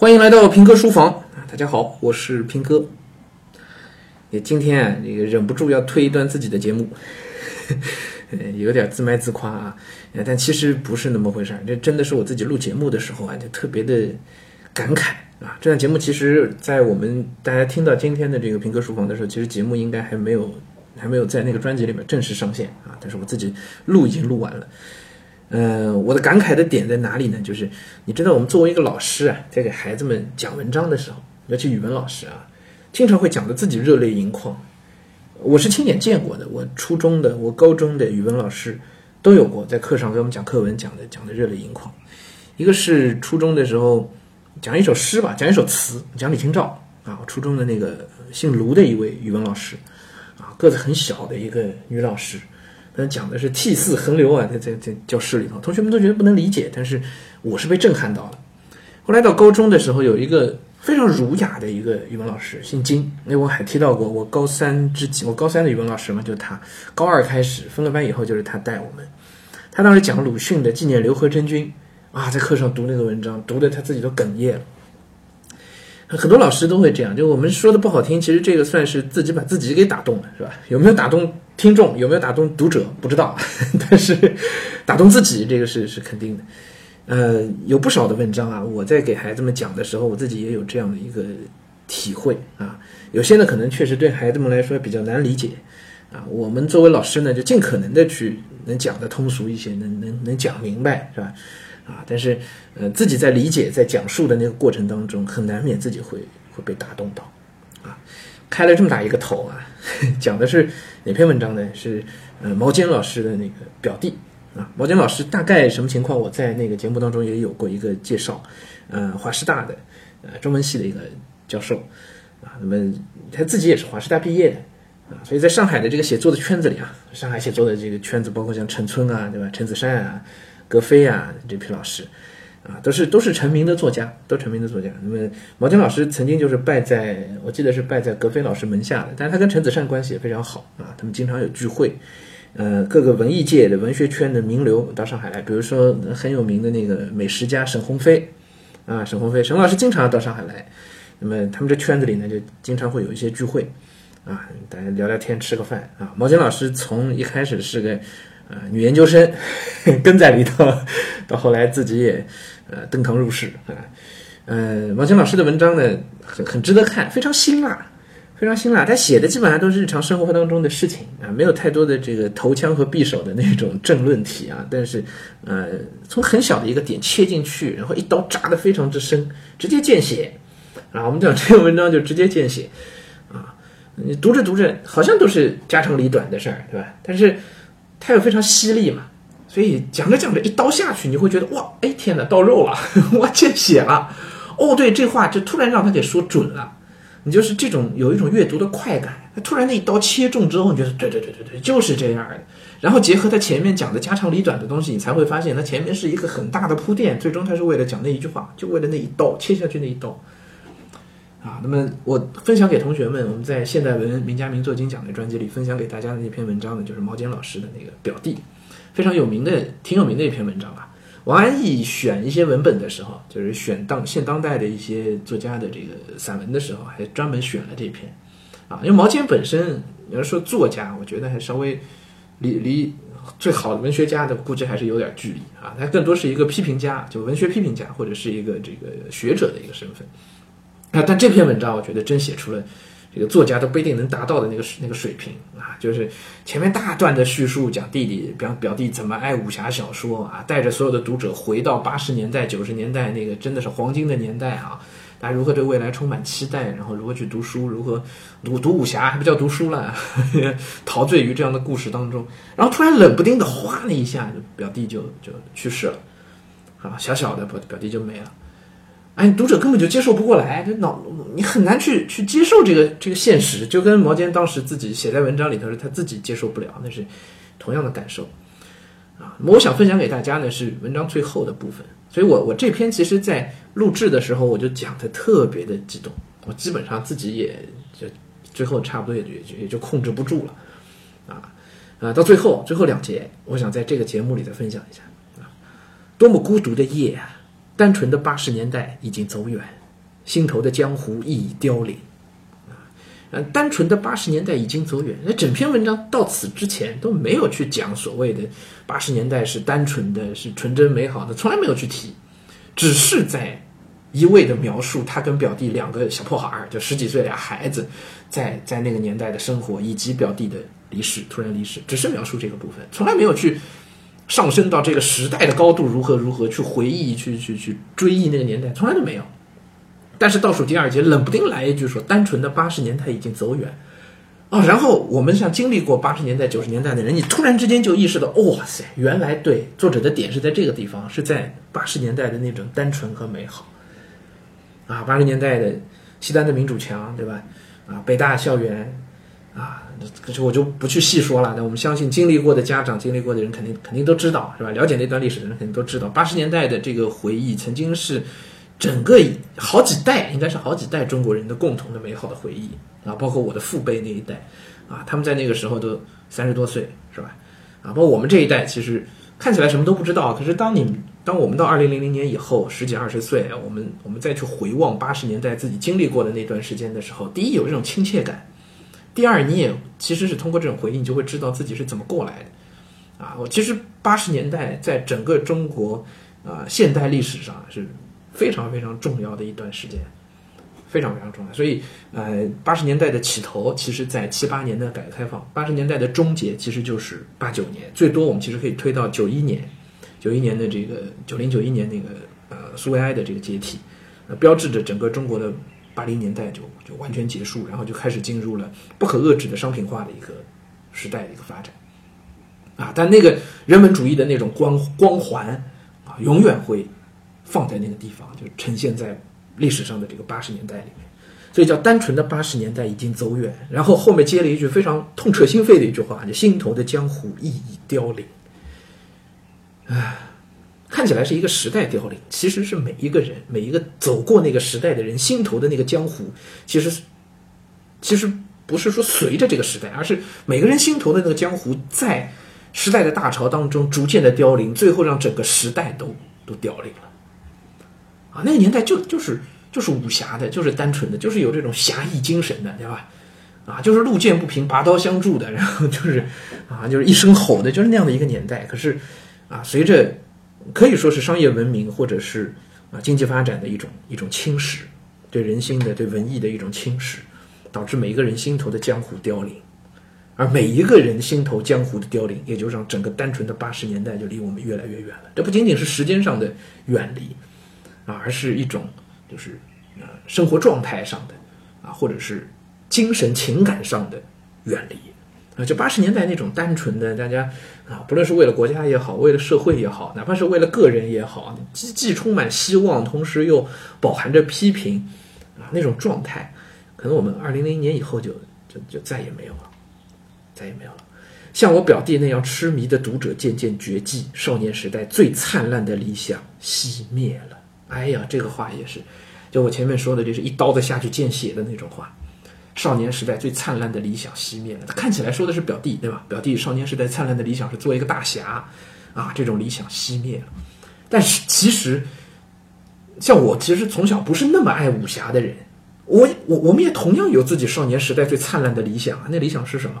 欢迎来到平哥书房！大家好，我是平哥。也今天啊，这个忍不住要推一段自己的节目，有点自卖自夸啊。但其实不是那么回事儿，这真的是我自己录节目的时候啊，就特别的感慨啊。这段节目其实，在我们大家听到今天的这个平哥书房的时候，其实节目应该还没有还没有在那个专辑里面正式上线啊。但是我自己录已经录完了。嗯，我的感慨的点在哪里呢？就是你知道，我们作为一个老师啊，在给孩子们讲文章的时候，尤其语文老师啊，经常会讲的自己热泪盈眶。我是亲眼见过的，我初中的、我高中的语文老师都有过在课上给我们讲课文，讲的讲的热泪盈眶。一个是初中的时候讲一首诗吧，讲一首词，讲李清照啊，我初中的那个姓卢的一位语文老师啊，个子很小的一个女老师。讲的是涕泗横流啊，在在在教室里头，同学们都觉得不能理解，但是我是被震撼到了。后来到高中的时候，有一个非常儒雅的一个语文老师，姓金。那我还提到过，我高三之前，我高三的语文老师嘛，就是他。高二开始分了班以后，就是他带我们。他当时讲鲁迅的《纪念刘和珍君》啊，在课上读那个文章，读的他自己都哽咽了。很多老师都会这样，就我们说的不好听，其实这个算是自己把自己给打动了，是吧？有没有打动听众？有没有打动读者？不知道，但是打动自己，这个是是肯定的。呃，有不少的文章啊，我在给孩子们讲的时候，我自己也有这样的一个体会啊。有些呢，可能确实对孩子们来说比较难理解啊。我们作为老师呢，就尽可能的去能讲的通俗一些，能能能讲明白，是吧？啊，但是，呃，自己在理解、在讲述的那个过程当中，很难免自己会会被打动到，啊，开了这么大一个头啊，讲的是哪篇文章呢？是呃毛尖老师的那个表弟啊，毛尖老师大概什么情况？我在那个节目当中也有过一个介绍，呃，华师大的呃中文系的一个教授啊，那么他自己也是华师大毕业的啊，所以在上海的这个写作的圈子里啊，上海写作的这个圈子，包括像陈村啊，对吧？陈子善啊。格非啊，这批老师，啊，都是都是成名的作家，都成名的作家。那么毛尖老师曾经就是拜在，我记得是拜在格非老师门下的，但是他跟陈子善关系也非常好啊，他们经常有聚会。呃，各个文艺界的文学圈的名流到上海来，比如说很有名的那个美食家沈鸿飞，啊，沈鸿飞，沈老师经常到上海来。那么他们这圈子里呢，就经常会有一些聚会，啊，大家聊聊天，吃个饭啊。毛尖老师从一开始是个。啊，女研究生跟在里头，到后来自己也呃登堂入室啊。呃，王强老师的文章呢，很很值得看，非常辛辣，非常辛辣。他写的基本上都是日常生活当中的事情啊，没有太多的这个头枪和匕首的那种 政论题啊。但是呃，从很小的一个点切进去，然后一刀扎的非常之深，直接见血啊。我们讲这个文章就直接见血啊。你读着读着，好像都是家长里短的事儿，对吧？但是。他又非常犀利嘛，所以讲着讲着一刀下去，你会觉得哇，哎天哪，到肉了，哇见血了，哦对，这话就突然让他给说准了，你就是这种有一种阅读的快感，他突然那一刀切中之后，你觉得对对对对对，就是这样。的，然后结合他前面讲的家长里短的东西，你才会发现他前面是一个很大的铺垫，最终他是为了讲那一句话，就为了那一刀切下去那一刀。啊，那么我分享给同学们，我们在现代文名家名作精讲的专辑里分享给大家的那篇文章呢，就是毛尖老师的那个表弟，非常有名的，挺有名的一篇文章啊。王安忆选一些文本的时候，就是选当现当代的一些作家的这个散文的时候，还专门选了这篇啊。因为毛尖本身你要说作家，我觉得还稍微离离最好的文学家的估计还是有点距离啊。他更多是一个批评家，就文学批评家或者是一个这个学者的一个身份。啊，但这篇文章我觉得真写出了这个作家都不一定能达到的那个那个水平啊！就是前面大段的叙述，讲弟弟表表弟怎么爱武侠小说啊，带着所有的读者回到八十年代、九十年代那个真的是黄金的年代啊！大家如何对未来充满期待，然后如何去读书，如何读读武侠还不叫读书了，陶醉于这样的故事当中，然后突然冷不丁的哗的一下，表弟就就去世了，啊，小小的表表弟就没了。哎，读者根本就接受不过来，这脑你很难去去接受这个这个现实，就跟毛尖当时自己写在文章里头是他自己接受不了，那是同样的感受啊。我想分享给大家呢是文章最后的部分，所以我我这篇其实在录制的时候我就讲的特别的激动，我基本上自己也就最后差不多也也也就控制不住了啊啊，到最后最后两节，我想在这个节目里再分享一下啊，多么孤独的夜啊！单纯的八十年代已经走远，心头的江湖已凋零。啊，嗯，单纯的八十年代已经走远。那整篇文章到此之前都没有去讲所谓的八十年代是单纯的、是纯真美好的，从来没有去提，只是在一味的描述他跟表弟两个小破孩儿，就十几岁俩孩子，在在那个年代的生活，以及表弟的离世，突然离世，只是描述这个部分，从来没有去上升到这个时代的高度如何如何去回忆、去去去追忆那个年代，从来都没有。但是倒数第二节冷不丁来一句说，单纯的八十年代已经走远，哦，然后我们像经历过八十年代、九十年代的人，你突然之间就意识到，哇塞，原来对作者的点是在这个地方，是在八十年代的那种单纯和美好，啊，八十年代的西单的民主墙，对吧？啊，北大校园，啊，可是我就不去细说了。那我们相信经历过的家长、经历过的人，肯定肯定都知道，是吧？了解那段历史的人肯定都知道，八十年代的这个回忆曾经是。整个好几代，应该是好几代中国人的共同的美好的回忆啊，包括我的父辈那一代啊，他们在那个时候都三十多岁，是吧？啊，包括我们这一代，其实看起来什么都不知道，可是当你当我们到二零零零年以后，十几二十岁，我们我们再去回望八十年代自己经历过的那段时间的时候，第一有这种亲切感，第二你也其实是通过这种回忆，你就会知道自己是怎么过来的啊。我其实八十年代在整个中国啊现代历史上是。非常非常重要的一段时间，非常非常重要。所以，呃，八十年代的起头，其实在七八年的改革开放；八十年代的终结，其实就是八九年。最多我们其实可以推到九一年，九一年的这个九零九一年那个呃苏维埃的这个解体，呃，标志着整个中国的八零年代就就完全结束，然后就开始进入了不可遏制的商品化的一个时代的一个发展。啊，但那个人文主义的那种光光环啊，永远会。放在那个地方，就呈现在历史上的这个八十年代里面，所以叫单纯的八十年代已经走远。然后后面接了一句非常痛彻心扉的一句话：“就心头的江湖意已凋零。”唉，看起来是一个时代凋零，其实是每一个人、每一个走过那个时代的人心头的那个江湖，其实其实不是说随着这个时代，而是每个人心头的那个江湖在时代的大潮当中逐渐的凋零，最后让整个时代都都凋零了。啊，那个年代就就是就是武侠的，就是单纯的，就是有这种侠义精神的，对吧？啊，就是路见不平拔刀相助的，然后就是啊，就是一声吼的，就是那样的一个年代。可是啊，随着可以说是商业文明或者是啊经济发展的一种一种侵蚀，对人心的对文艺的一种侵蚀，导致每一个人心头的江湖凋零，而每一个人心头江湖的凋零，也就让整个单纯的八十年代就离我们越来越远了。这不仅仅是时间上的远离。啊，而是一种，就是呃生活状态上的啊，或者是精神情感上的远离啊。就八十年代那种单纯的，大家啊，不论是为了国家也好，为了社会也好，哪怕是为了个人也好，既既充满希望，同时又饱含着批评啊，那种状态，可能我们二零零一年以后就就就再也没有了，再也没有了。像我表弟那样痴迷的读者渐渐绝迹，少年时代最灿烂的理想熄灭了。哎呀，这个话也是，就我前面说的，就是一刀子下去见血的那种话。少年时代最灿烂的理想熄灭了。他看起来说的是表弟，对吧？表弟少年时代灿烂的理想是做一个大侠，啊，这种理想熄灭了。但是其实，像我其实从小不是那么爱武侠的人，我我我们也同样有自己少年时代最灿烂的理想啊。那理想是什么？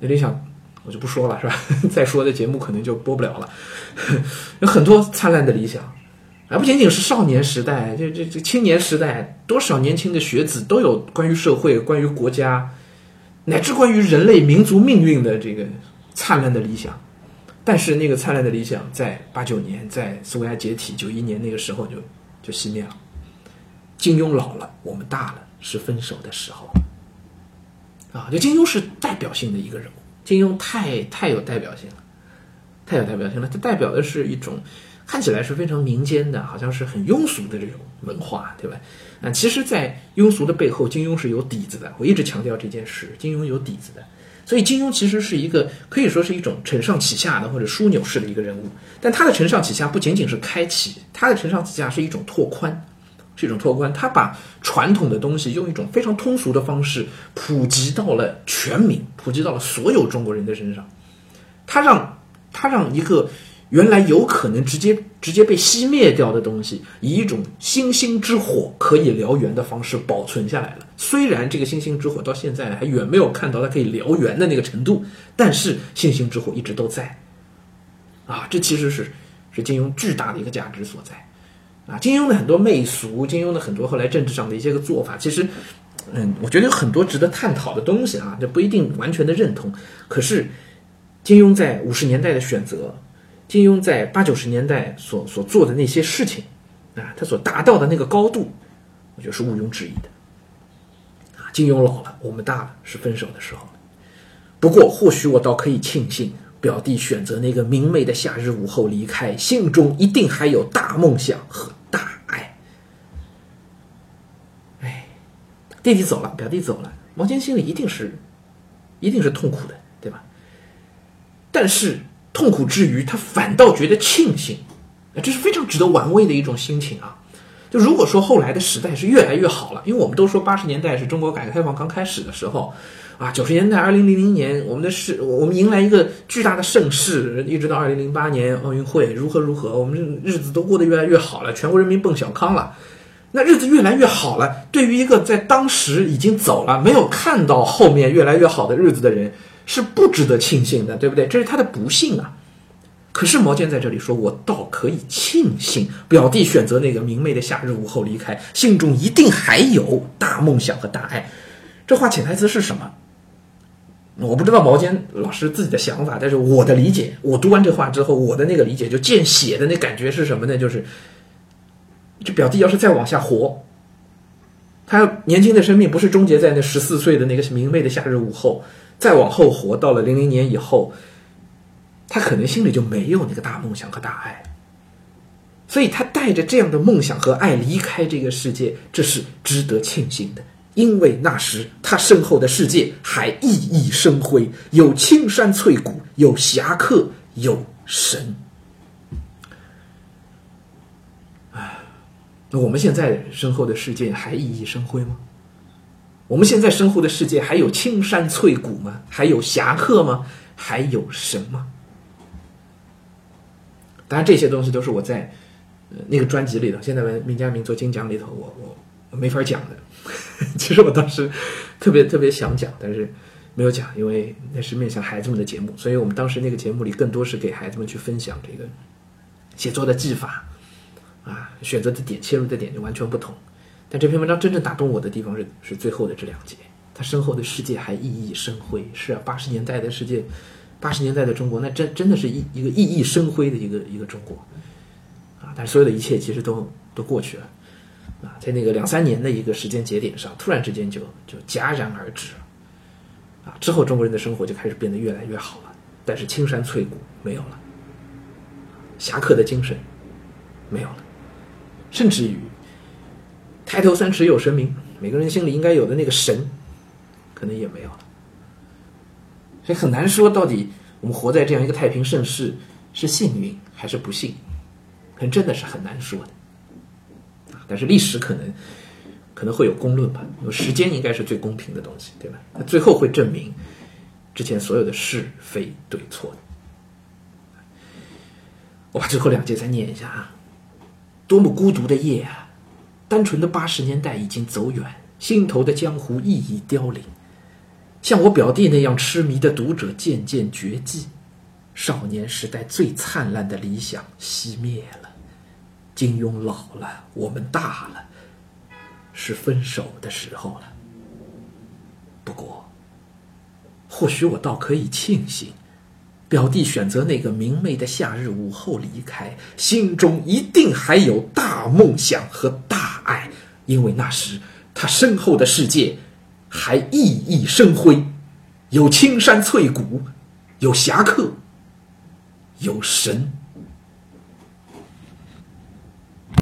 那理想我就不说了，是吧？再说的节目可能就播不了了。有很多灿烂的理想。而不仅仅是少年时代，这这这青年时代，多少年轻的学子都有关于社会、关于国家，乃至关于人类民族命运的这个灿烂的理想。但是那个灿烂的理想，在八九年，在苏维埃解体九一年那个时候就就熄灭了。金庸老了，我们大了，是分手的时候。啊，就金庸是代表性的一个人物，金庸太太有代表性了，太有代表性了，它代表的是一种。看起来是非常民间的，好像是很庸俗的这种文化，对吧？啊，其实，在庸俗的背后，金庸是有底子的。我一直强调这件事，金庸有底子的。所以，金庸其实是一个可以说是一种承上启下的或者枢纽式的一个人物。但他的承上启下不仅仅是开启，他的承上启下是一种拓宽，是一种拓宽。他把传统的东西用一种非常通俗的方式普及到了全民，普及到了所有中国人的身上。他让他让一个。原来有可能直接直接被熄灭掉的东西，以一种星星之火可以燎原的方式保存下来了。虽然这个星星之火到现在还远没有看到它可以燎原的那个程度，但是星星之火一直都在。啊，这其实是是金庸巨大的一个价值所在。啊，金庸的很多媚俗，金庸的很多后来政治上的一些个做法，其实，嗯，我觉得有很多值得探讨的东西啊，这不一定完全的认同。可是，金庸在五十年代的选择，金庸在八九十年代所所做的那些事情，啊，他所达到的那个高度，我觉得是毋庸置疑的。啊，金庸老了，我们大了，是分手的时候。不过，或许我倒可以庆幸。表弟选择那个明媚的夏日午后离开，心中一定还有大梦想和大爱。哎，弟弟走了，表弟走了，毛尖心里一定是，一定是痛苦的，对吧？但是痛苦之余，他反倒觉得庆幸，这是非常值得玩味的一种心情啊！就如果说后来的时代是越来越好了，因为我们都说八十年代是中国改革开放刚开始的时候。啊，九十年代，二零零零年，我们的世，我们迎来一个巨大的盛世，一直到二零零八年奥运会，如何如何，我们日子都过得越来越好了，全国人民奔小康了，那日子越来越好了。对于一个在当时已经走了，没有看到后面越来越好的日子的人，是不值得庆幸的，对不对？这是他的不幸啊。可是毛尖在这里说，我倒可以庆幸，表弟选择那个明媚的夏日午后离开，信中一定还有大梦想和大爱。这话潜台词是什么？我不知道毛尖老师自己的想法，但是我的理解，我读完这话之后，我的那个理解就见血的那感觉是什么呢？就是，这表弟要是再往下活，他年轻的生命不是终结在那十四岁的那个明媚的夏日午后，再往后活到了零零年以后，他可能心里就没有那个大梦想和大爱，所以他带着这样的梦想和爱离开这个世界，这是值得庆幸的。因为那时他身后的世界还熠熠生辉，有青山翠谷，有侠客，有神。哎，那我们现在身后的世界还熠熠生辉吗？我们现在生活的世界还有青山翠谷吗？还有侠客吗？还有什么？当然，这些东西都是我在那个专辑里头，现在的名家名作精讲里头，我我我没法讲的。其实我当时特别特别想讲，但是没有讲，因为那是面向孩子们的节目，所以我们当时那个节目里更多是给孩子们去分享这个写作的技法啊，选择的点、切入的点就完全不同。但这篇文章真正打动我的地方是是最后的这两节，他身后的世界还熠熠生辉。是啊，八十年代的世界，八十年代的中国，那真真的是一一个熠熠生辉的一个一个中国啊！但是所有的一切其实都都过去了。啊，在那个两三年的一个时间节点上，突然之间就就戛然而止了。啊，之后中国人的生活就开始变得越来越好了，但是青山翠谷没有了，侠客的精神没有了，甚至于抬头三尺有神明，每个人心里应该有的那个神，可能也没有了。所以很难说到底我们活在这样一个太平盛世是幸运还是不幸，可能真的是很难说的。但是历史可能可能会有公论吧，因为时间应该是最公平的东西，对吧？那最后会证明之前所有的是非对错的。我把最后两节再念一下啊！多么孤独的夜啊！单纯的八十年代已经走远，心头的江湖意义凋零，像我表弟那样痴迷的读者渐渐绝迹，少年时代最灿烂的理想熄灭了。金庸老了，我们大了，是分手的时候了。不过，或许我倒可以庆幸，表弟选择那个明媚的夏日午后离开，心中一定还有大梦想和，因为那时他身后的世界还熠熠生辉，有青山翠谷，有侠客，有神。